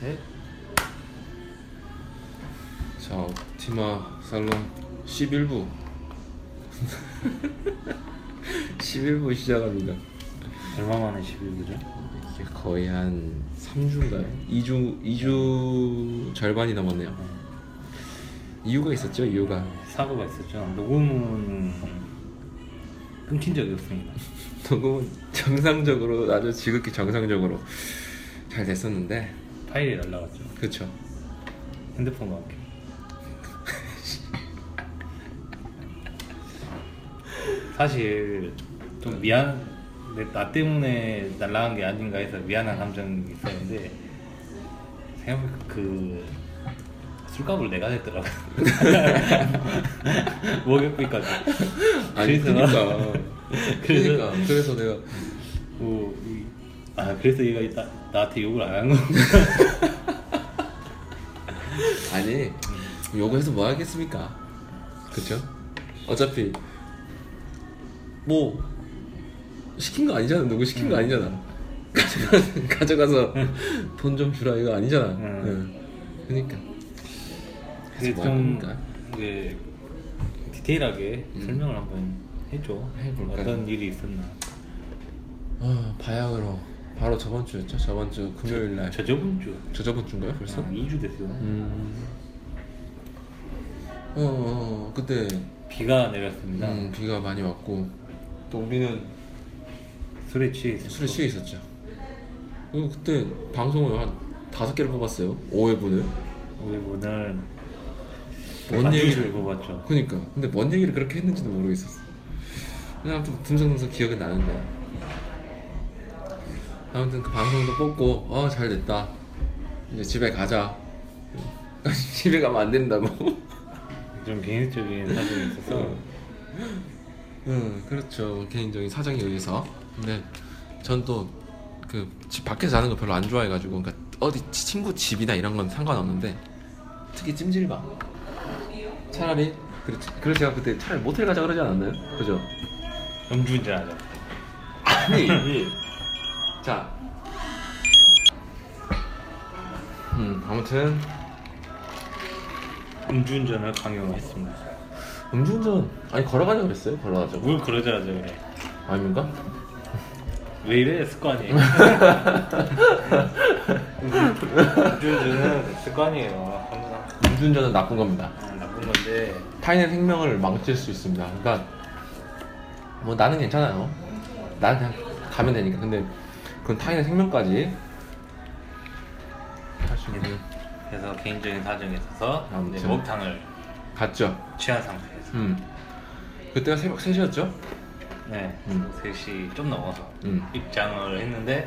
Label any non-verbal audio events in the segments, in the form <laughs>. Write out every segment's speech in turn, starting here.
셋. 자, 티마 살롱 11부. 11부 <laughs> 시작합니다. 얼마 만에 11부죠? 이게 거의 한 3주인가요? 2주 2주 절반이 넘었네요. 이유가 있었죠, 이유가. 사고가 있었죠. 녹음은 끊긴 적이 없습니다. <laughs> 녹음은 정상적으로 아주 지극히 정상적으로 잘 됐었는데 파일이 날라갔죠. 그렇죠. 핸드폰과 함께. <laughs> 사실 좀 미안 내- 나 때문에 날라간 게 아닌가 해서 미안한 감정이 있었는데 생각해보니까 그 술값을 내가 냈더라고 <laughs> 목욕비까지 아니 그래서- 그러니까 그래서- 그러니까 그래서 내가 뭐, 이- 아 그래서 얘가 나, 나한테 욕을 안한 거. <laughs> 아니 요거해서 뭐 하겠습니까? 그쵸? 어차피 뭐 시킨 거 아니잖아 누구 시킨 거 음. 아니잖아 가져가서, <laughs> 가져가서 돈 좀 주라 이거 아니잖아 음. 응. 그러니까 그래서 뭐좀 합니까? 이제 디테일하게 음. 설명을 한번 해줘. 해볼까요? 어떤 일이 있었나. 아 바야흐로 바로 저번 주였죠 저번 주 금요일 날 저 저번 주 저 저번 주인가요 벌써? 아, 2주 됐어요. 음. 어, 어 그때 비가 내렸습니다. 음, 비가 많이 왔고 또 우리는 술에 취해 있었고. 술에 취해 있었죠. 그리고 그때 방송을 한 다섯 개를 뽑았어요. 5회분을. 우리 오늘 뭔 얘기를 뽑았죠. 그니까. 근데 뭔 얘기를 그렇게 했는지도 모르겠었어. 그냥 아무튼 듬성듬성 기억은 나는데. 아무튼 그 방송도 뽑고 어 잘 됐다. 이제 집에 가자. <laughs> 집에 가면 안 된다고. <laughs> 좀 개인적인 사정이 있어서 응, 그렇죠. 개인적인 사정에 의해서. 근데 전 또 그 집 밖에서 자는 거 별로 안 좋아해가지고, 그러니까 어디 친구 집이나 이런 건 상관없는데 특히 찜질방. 차라리 그렇지. 그래서 제가 그때 차라리 모텔 가자 그러지 않았나요? 그죠? 음주운전하자. 아니. <laughs> 자. 음, 아무튼 음주운전을 강요했습니다. 음주운전 아니 걸어가자 그랬어요. 걸어가자고. 뭘 그러자 하자 그래. 아닙니까? 왜 이래 습관이. <laughs> 음주운전은 습관이에요. 항상 음주운전은 나쁜 겁니다. 아, 나쁜 건데 타인의 생명을 망칠 수 있습니다. 그러니까 뭐 나는 괜찮아요. 나는 그냥 가면 되니까. 근데 그건 타인의 생명까지 그래서 개인적인 사정이 있어서 아무튼. 이제 목탕을 갔죠. 취한 상태에서 음. 그때가 새벽 3시였죠? 네 음. 3시 좀 넘어서 음. 입장을 했는데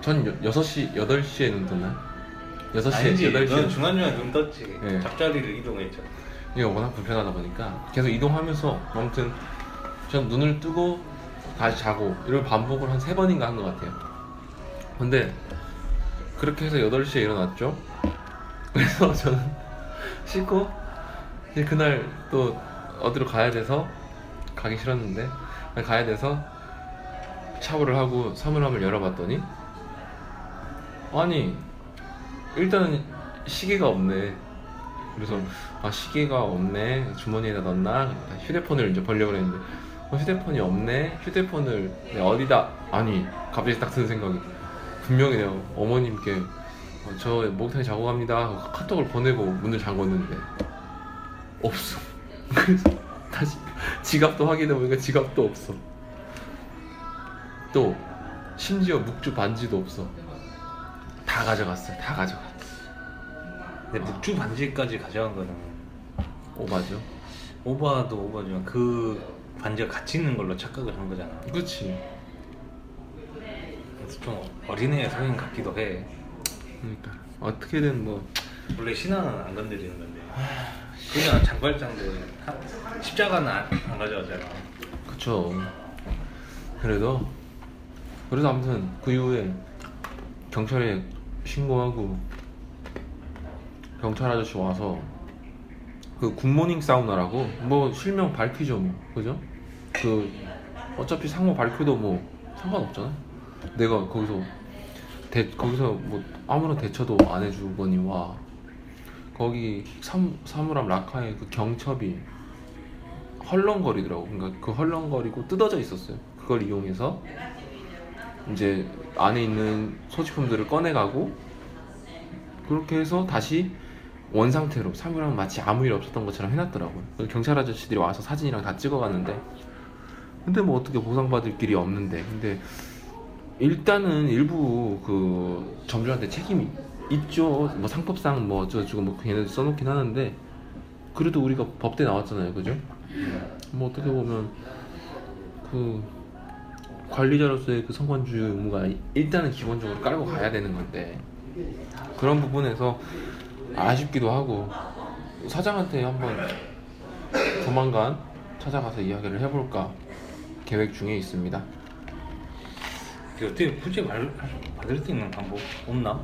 전 여, 6시, 8시에 눈 떴나요? 6시에, 아니지 넌 8시에 중간중간 눈 떴지 네. 잡자리를 이동했죠 이게 워낙 불편하다 보니까 계속 이동하면서 아무튼 전 눈을 뜨고 다시 자고 이걸 반복을 한 세 번인가 한 것 같아요. 근데 그렇게 해서 8시에 일어났죠. <laughs> 그래서 저는 씻고 이제 그날 또 어디로 가야 돼서 가기 싫었는데 가야 돼서 샤워를 하고 사물함을 열어봤더니 아니 일단은 시계가 없네. 그래서 아 시계가 없네. 주머니에다 넣나? 휴대폰을 이제 벌려고 했는데 어, 휴대폰이 없네. 휴대폰을 내가 어디다? 아니 갑자기 딱 드는 생각이 분명히 내가 어머님께 어, 저 목욕탕에 자고 갑니다. 하고 카톡을 보내고 문을 잠궜는데 없어. <laughs> 그래서 다시 지갑도 확인해 보니까 지갑도 없어. 또 심지어 묵주 반지도 없어. 다 가져갔어요. 다 가져갔어. 근데 묵주 반지까지 가져간 거는 오바죠. 오바도 오바지만 그 반지가 같이 있는 걸로 착각을 한 거잖아. 그치. 그래서 좀 어린애의 성인 같기도 해. 그러니까. 어떻게든 뭐. 원래 신앙은 안 건드리는 건데. 그냥 장발장도 한- 십자가는 안, 안 가져가잖아. 그쵸. 그래도. 그래도 아무튼 그 이후에 경찰에 신고하고 경찰 아저씨 와서 그 굿모닝 사우나라고 뭐 실명 밝히죠 뭐. 그죠? 그 어차피 상호 밝혀도 뭐 상관없잖아 내가 거기서 대, 거기서 뭐 아무런 대처도 안 해주거니와. 거기 삼, 사물함 라카의 그 경첩이 헐렁거리더라고. 그러니까 그 헐렁거리고 뜯어져 있었어요. 그걸 이용해서 이제 안에 있는 소지품들을 꺼내가고 그렇게 해서 다시 원 상태로 사물함 마치 아무 일 없었던 것처럼 해놨더라고요. 경찰 아저씨들이 와서 사진이랑 다 찍어갔는데. 근데 뭐 어떻게 보상받을 길이 없는데. 근데 일단은 일부 그 점주한테 책임이 있죠 뭐 상법상 뭐 어쩌고저쩌고 뭐 걔네들 써놓긴 하는데 그래도 우리가 법대 나왔잖아요 그죠? 뭐 어떻게 보면 그 관리자로서의 그 성관주의 의무가 일단은 기본적으로 깔고 가야 되는 건데 그런 부분에서 아쉽기도 하고 사장한테 한번 조만간 찾아가서 이야기를 해볼까 계획 중에 있습니다. 그 어떻게 굳이 말, 받을 수 있는 방법 없나?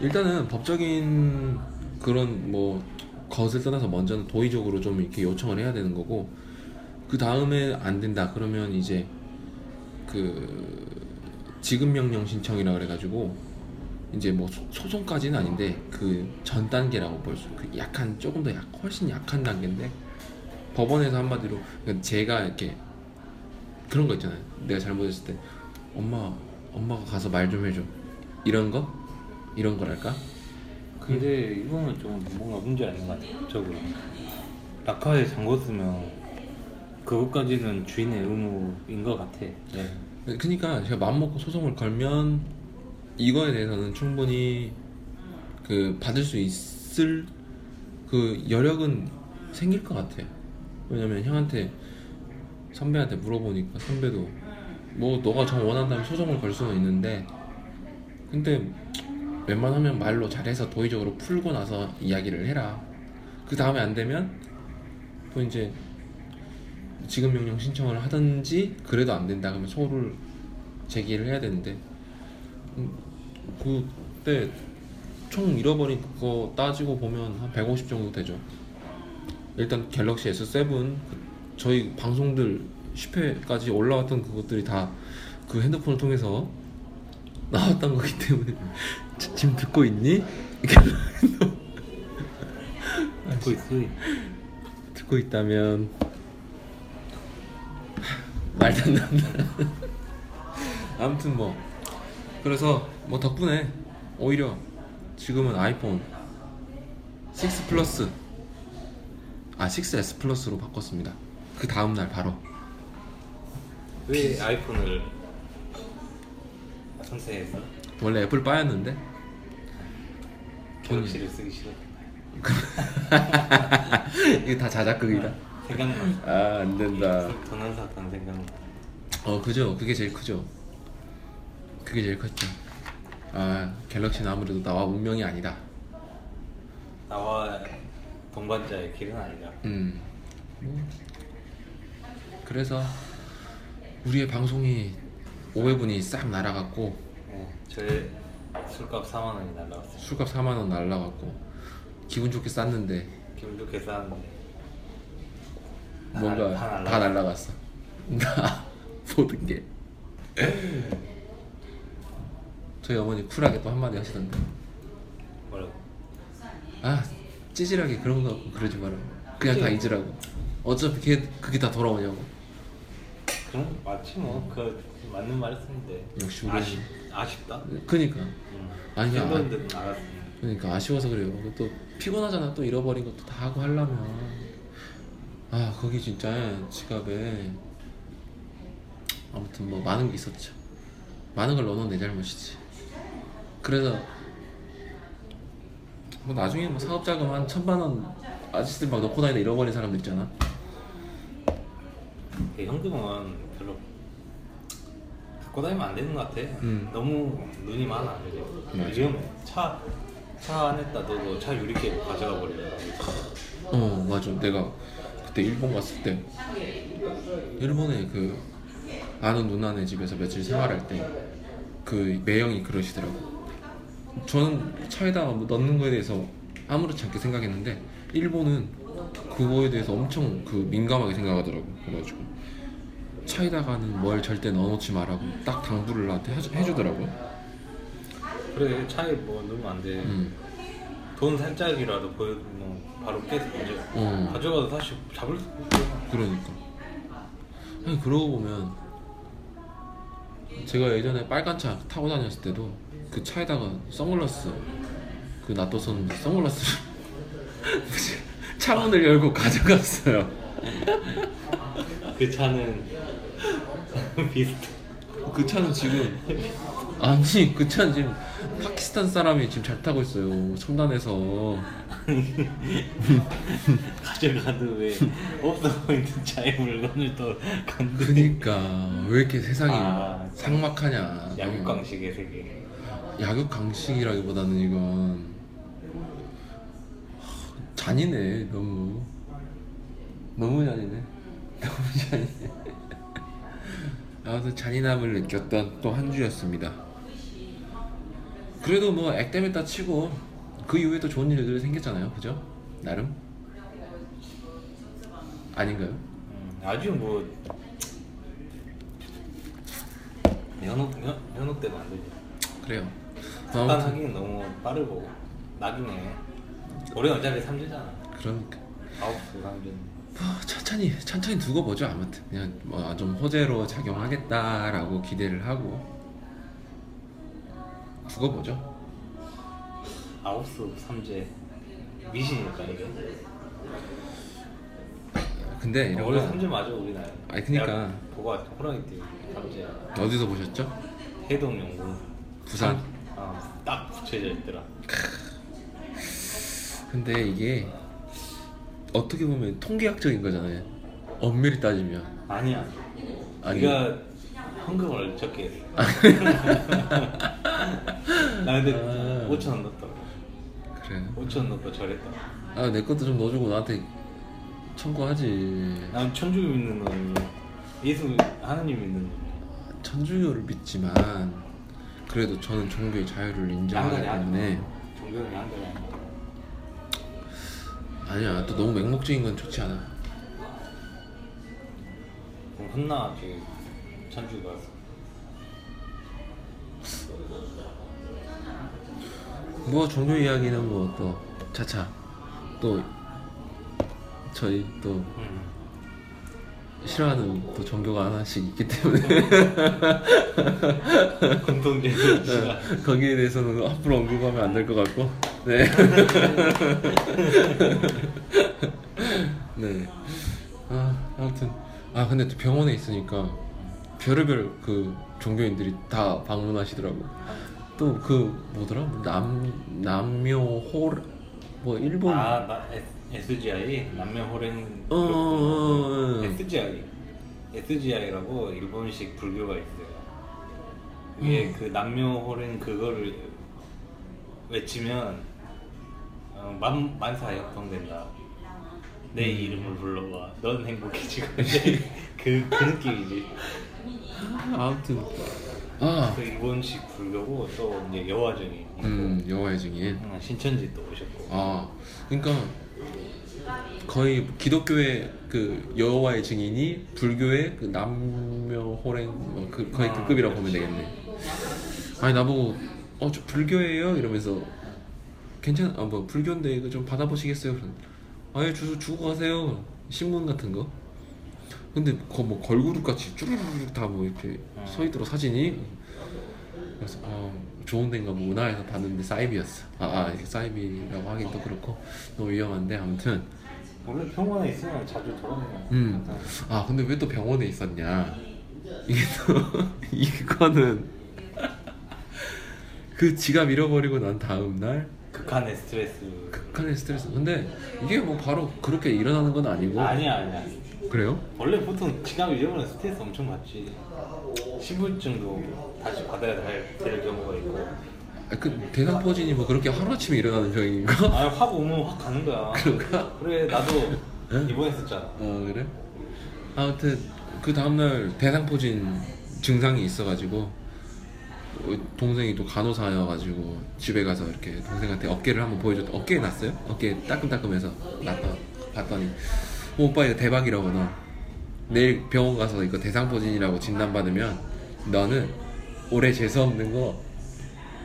일단은 법적인 그런 뭐 것을 떠나서 먼저는 도의적으로 좀 이렇게 요청을 해야 되는 거고 그 다음에 안 된다 그러면 이제 그 지급 명령 신청이라 그래가지고 이제 뭐 소- 소송까지는 아닌데 그 전 단계라고 볼수 그 약한 조금 더 약, 훨씬 약한 단계인데 법원에서 한마디로 그러니까 제가 이렇게 그런 거 있잖아요. 내가 잘못했을 때 엄마 엄마가 가서 말 좀 해줘. 이런 거? 이런 거랄까? 근데 이거는 좀 뭔가 문제 아닌 것 같아 적으로. 라카에 잠궜으면 그것까지는 주인의 의무인 것 같아. 네. 그러니까 제가 마음 먹고 소송을 걸면 이거에 대해서는 충분히 그 받을 수 있을 그 여력은 생길 것 같아. 왜냐면 형한테 선배한테 물어보니까 선배도 뭐 너가 정 원한다면 소송을 걸 수는 있는데 근데 웬만하면 말로 잘해서 도의적으로 풀고 나서 이야기를 해라. 그 다음에 안 되면 또 이제 지급 명령 신청을 하든지 그래도 안 된다 그러면 소를 제기를 해야 되는데 음, 그때 총 잃어버린 그거 따지고 보면 한 150 정도 되죠. 일단 갤럭시 S7 그 저희 방송들 10회까지 올라왔던 그것들이 다 그 핸드폰을 통해서 나왔던 거기 때문에 <laughs> 지- 지금 듣고 있니? <laughs> 듣고 있어 듣고 있다면 말도 안 난다. <laughs> 아무튼 뭐 그래서 뭐 덕분에 오히려 지금은 아이폰 6 플러스 아 6S 플러스로 바꿨습니다. 그 다음 날 바로. 왜 아이폰을 선택했어? 원래 애플 빠였는데. 갤럭시를 쓰기 싫어 <laughs> 이게 다 자작극이다. 생각나 아안 된다. 전환사탕 생각나 어. 그죠. 그게 제일 크죠. 그게 제일 컸죠. 아 갤럭시는 아무래도 나와 운명이 아니다. 나와 동반자의 길은 아니다. 음. 뭐. 그래서 우리의 방송이 5회분이 싹 날아갔고 네, 술값 4만 원이 날라갔어요. 술값 4만 원 날아갔고 기분 좋게 쌌는데 기분 좋게 쌓았는데 다 뭔가 날- 다 날라갔어. 다 날아갔어. 나 <laughs> 모든 게. 저희 어머니 쿨하게 또 한마디 하시던데. 뭐라고? 아 찌질하게 그런 거 갖고 그러지 마라 그냥 다 잊으라고. 어차피 그게, 그게 다 돌아오냐고 그럼 맞지 뭐 그 맞는 말씀인데. 역시 우리는- 아쉽, 아쉽다? 그니까. 응. 아니, 그냥 팬분들은 알았어 그러니까 아쉬워서 그래요. 또 피곤하잖아. 또 잃어버린 것도 다 하고 하려면. 아 거기 진짜 지갑에 아무튼 뭐 많은 게 있었죠. 많은 걸 넣어놓은 내 잘못이지. 그래서 뭐 나중에 뭐 사업 자금 한 천만 원 아저씨들 막 넣고 다니다 잃어버린 사람들 있잖아 그 현금은 별로 갖고 다니면 안 되는 것 같아. 음. 너무 눈이 많아 요즘 맞아. 위험해 차, 차 안에다 너도 차 유리깨 가져가 버리더라고. 어 맞아. 내가 그때 일본 갔을 때 일본에 그 아는 누나네 집에서 며칠 생활할 때 그 매형이 그러시더라고. 저는 차에다가 뭐 넣는 거에 대해서 아무렇지 않게 생각했는데 일본은 그거에 대해서 엄청 그 민감하게 생각하더라고 그래가지고 차에다가는 뭘 절대 넣어놓지 말라고 딱 당부를 나한테 해주- 해주더라고요 그래 차에 뭐 넣으면 안돼 음. 돈 살짝이라도 보여주면 바로 깨서 가져 어. 가져가도 사실 잡을 수 없어 그러니까. 아니 그러고 보면 제가 예전에 빨간 차 타고 다녔을 때도 그 차에다가 선글라스 그 놔둬선 선글라스를 <laughs> 차문을 열고 가져갔어요. 그 차는 비슷해 그 차는 지금 아니 그 차는 지금 파키스탄 사람이 지금 잘 타고 있어요. 첨단에서 가져가도 왜 없어 보이는 차의 물건을 또 건드리 그니까 왜 이렇게 세상이 아, 삭막하냐. 약육강식의 세계 야극 강식이라기보다는 이건 하, 잔인해 너무. 너무 잔인해. <laughs> 너무 잔인해. 아무튼 잔인함을 느꼈던 또 한 주였습니다. 그래도 뭐 액땜했다 치고 그 이후에 또 좋은 일들이 생겼잖아요. 그죠? 나름? 아닌가요? 음, 아주 뭐 연옥 연, 연옥 안 되지. 그래요. 잠깐 아무튼. 하기는 너무 빠르고 낙이네 올해 어차피 3주잖아. 그러니까. 9수 3주 뭐 천천히 천천히 두고 보죠 아무튼. 그냥 뭐 좀 호재로 작용하겠다라고 기대를 하고. 두고 보죠. 9수 3제 미신일까 이게? 근데 이런 원래 거 3주 맞아 우리 나라 아니, 그니까. 보고 왔죠 호랑이 띠 3제 어디서 보셨죠? 해동 연구. 부산? 어딱 붙여져 있더라 근데 이게 어떻게 보면 통계학적인 거잖아요. 엄밀히 따지면. 아니야. 아니. 네가 현금을 적게 했어 <laughs> 나 근데 아. 5천 원 넣었다 그래. 5천 원 넣고 절했다. 아 내 것도 좀 넣어주고 나한테 청구하지. 난 천주교 믿는 놈이 예수 하나님 믿는 놈이 천주교를 믿지만 그래도 저는 종교의 자유를 인정하기 때문에 마. 종교는 하지 마. 아니야 또 너무 맹목적인 건 좋지 않아. 그럼 혼나 그 천주가. 뭐 종교 이야기는 뭐 또 차차. 또 저희 또 음. 싫어하는 또 종교가 하나씩 있기 때문에. <laughs> 공통적인 시간 거기에 대해서는 앞으로 언급하면 안 될 것 같고 네. 네. 아 아무튼 아 근데 또 병원에 있으니까 별의별 그 종교인들이 다 방문하시더라고. 또 그 뭐더라 남 남묘홀 뭐 일본 아 나 SGI 남면 호랭 어, 어, 어, 어. SGI SGI라고 일본식 불교가 있어요. 이게 음. 그 남묘 호랭 그거를 외치면 어, 만 만사 역동된다. 내 음. 이름을 불러봐. 넌 행복해지고 <laughs> 그, 그 느낌이지. 아무튼 아그 일본식 불교고 또 이제 여화정이 있고 음, 여호와의 증인. 음, 신천지 또 오셨고 아, 그러니까 거의 기독교의 그 여호와의 증인이 불교의 그 남묘호랭 뭐 그 거의 그 아, 급이라고 그렇지. 보면 되겠네. 아니 나보고 어 저 불교예요 이러면서 괜찮 아뭐 불교인데 이거 좀 받아보시겠어요? 그런 아예 주소 주고 가세요 신문 같은 거. 근데 거뭐 걸그룹 같이 쭈루루루 다뭐 이렇게 음. 서 있더라 사진이. 그래서 어, 좋은 데인가 뭐 은하에서 봤는데 사이비였어. 아, 아 이게 사이비라고 하긴 또 그렇고 너무 위험한데 아무튼. 원래 병원에 있으면 자주 돌아다녀. 음. 아 근데 왜 또 병원에 있었냐? 이게 또 <laughs> 이거는 <laughs> 그 지갑 잃어버리고 난 다음 날 극한의 스트레스. 극한의 스트레스. 근데 이게 뭐 바로 그렇게 일어나는 건 아니고. 아니야 아니야. 그래요? 원래 보통 지갑 잃어버리면 스트레스 엄청 받지. 신분증도 다시 받아야 될- 될 경우가 있고. 아, 그 대상포진이 뭐 그렇게 하루아침에 일어나는 병인가? <laughs> 아, 확 오면 확 가는 거야. 그런가? 그래, 나도 입원했었잖아. 어 그래? 아무튼 그 다음날 대상포진 증상이 있어가지고 어, 동생이 또 간호사여가지고 집에 가서 이렇게 동생한테 어깨를 한번 보여줬다. 어깨에 났어요? 어깨 따끔따끔해서 났다 봤더니 어, 오빠 이거 대박이라고 너. 내일 병원 가서 이거 대상포진이라고 진단받으면 너는 올해 재수 없는 거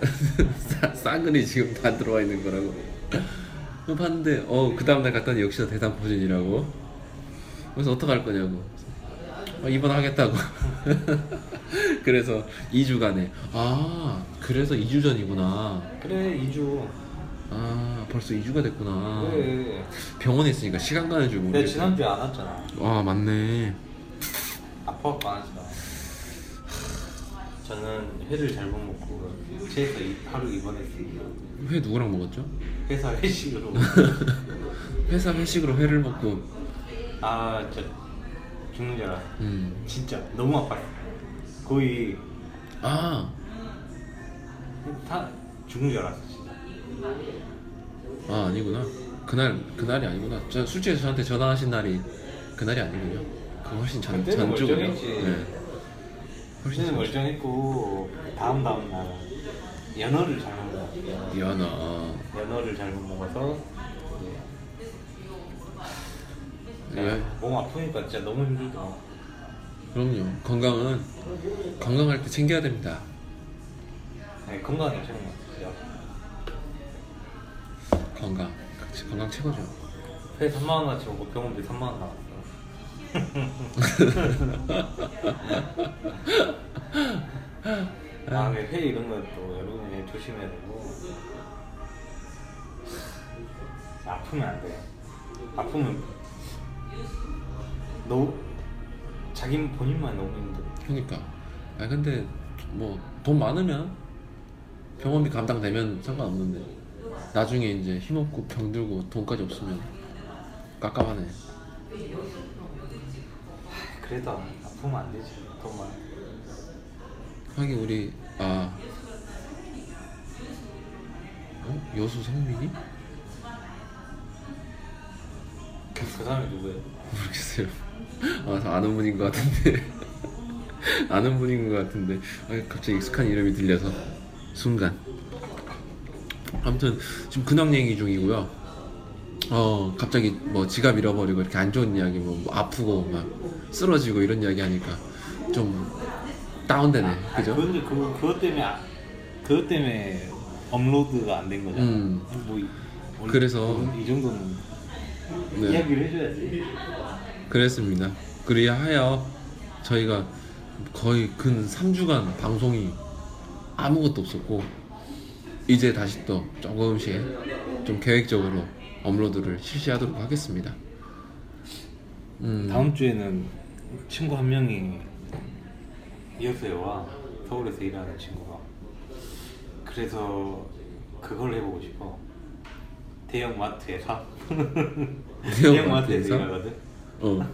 <laughs> 싸- 싸그리 지금 다 들어와 있는 거라고. 그거 봤는데 어 그 다음날 갔더니 역시나 대상포진이라고. 그래서 어떡할 거냐고. 아, 입원하겠다고 <laughs> 그래서 2주간에 아 그래서 2주 전이구나. 그래 2주. 아 벌써 2주가 됐구나. 그래 병원에 있으니까 시간 가는 줄 내가 모르겠어 지난주에 안 왔잖아. 아 맞네. 아파갖고 안 왔잖아. 저는 회를 잘못 먹고 체에서 이- 하루 입원했습니다 회 누구랑 먹었죠? 회사 회식으로. <laughs> 회사 회식으로 회를 먹고. 아 진짜 죽는 줄 알았어 음. 진짜 너무 아팠어 거의 아, 다 죽는 줄 알았어 진짜. 아 아니구나. 그날 그날이 아니구나. 저 술집에서 저한테 전화하신 날이 그날이 아니군요. 그 훨씬 전, 그때는 멀쩡했지. 네. 훨씬 그때는 전 멀쩡했고 다음 다음 날 연어를 잘못 먹었어 연아 연어를 잘못 먹어서 이제 예. 몸 아프니까 진짜 너무 힘들더라 그럼요. 건강은 건강할 때 챙겨야 됩니다. 네, 건강이 최고인 것 같아요. 건강. 그치, 건강 최고죠. 회 3만 원어치 먹고 병원비 3만 원 나왔어 <laughs> 다음에 회 이런 것도 여러분이 조심해야 되고. 아프면 안 돼요. 아프면 너 자기 본인만 너무 힘들어 그러니까 아 근데 뭐 돈 많으면 병원비 감당되면 상관없는데 나중에 이제 힘없고 병들고 돈까지 없으면 깝깝하네 그래도 아프면 안 되지 돈만 하긴 우리 아 어? 여수 성민이? 그 사람이 누구예요? 모르겠어요. 아다 아는 분인 것 같은데. <laughs> 아는 분인 것 같은데. 아, 갑자기 익숙한 이름이 들려서. 순간. 아무튼 지금 근황 얘기 중이고요. 어 갑자기 뭐 지갑 잃어버리고 이렇게 안 좋은 이야기 뭐, 뭐 아프고 막 쓰러지고 이런 이야기 하니까 좀 다운되네. 그죠? 근데 그 그것 때문에 아- 그것 때문에 업로드가 안 된 거잖아. 음. 뭐 이- 원래 그래서- 이 정도는 네. 이야기를 해줘야지. 그랬습니다. 그리하여 저희가 거의 근 3주간 방송이 아무것도 없었고 이제 다시 또 조금씩 좀 계획적으로 업로드를 실시하도록 하겠습니다. 음, 다음 주에는 친구 한 명이 이어서에 와 서울에서 일하는 친구가. 그래서 그걸 해보고 싶어. 대형 마트에서 대형 마트에서 마트에서? 일하거든. 어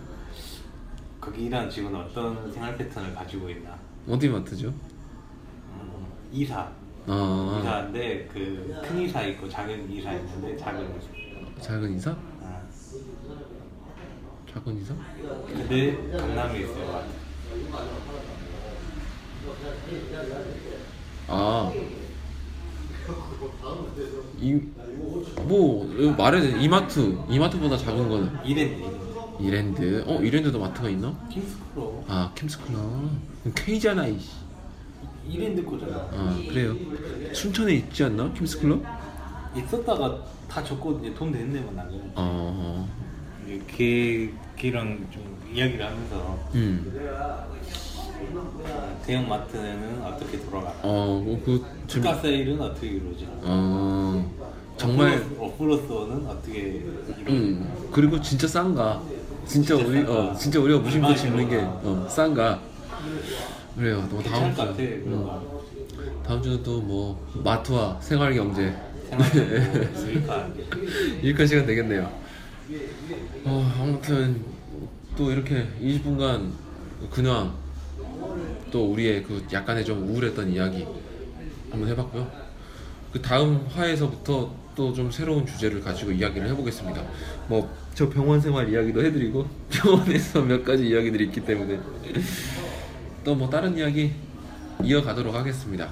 거기 일하는 직원은 어떤 생활 패턴을 가지고 있나? 어디 마트죠? 음, 이사. 아 이사인데 그 큰 이사 있고 작은 이사 있는데 작은 이사. 작은 이사? 아, 작은 이사? 근데 강남에 있어요. 아. 이, 뭐, 이거 말해야 돼. 이마트. 이마트보다 작은 거는. 이랜드 이랜드. 어, 이랜드도 마트가 있나? 킹스크로 아. 그럼 K잖아, 이씨. 이랜드 거잖아. 아, 그래요. 순천에 있지 않나? 캠스클럽? 있었다가 다 이제 돈 데만 나가. 어, 걔 걔랑 좀 이야기를 하면서 음. 대형 마트는 어떻게 돌아가나. 어, 뭐, 그, 좀, 주가 세일은 어떻게 이루어지나. 어, 정말, 어플로서는 어떻게 이루어지나. 음. 그리고 진짜 싼가. 진짜 진짜 우리, 싼가. 어, 진짜 우리가 무심코 얼마나 짚는 게, 들어가. 어, 싼가. 그래요. 너 다음 괜찮을 것 같아. 주. 그런 음. 거. 다음 주는 또 뭐, 마트와 생활 경제. 생활하고 수익화. 일할 시간 되겠네요. 어, 아무튼 또 이렇게 20분간 근황 또 우리의 그 약간의 좀 우울했던 이야기 한번 해봤고요. 그 다음 화에서부터 또 좀 새로운 주제를 가지고 이야기를 해보겠습니다. 뭐 저 병원 생활 이야기도 해드리고 <laughs> 병원에서 몇 가지 이야기들이 있기 때문에 또 뭐 다른 이야기 이어가도록 하겠습니다.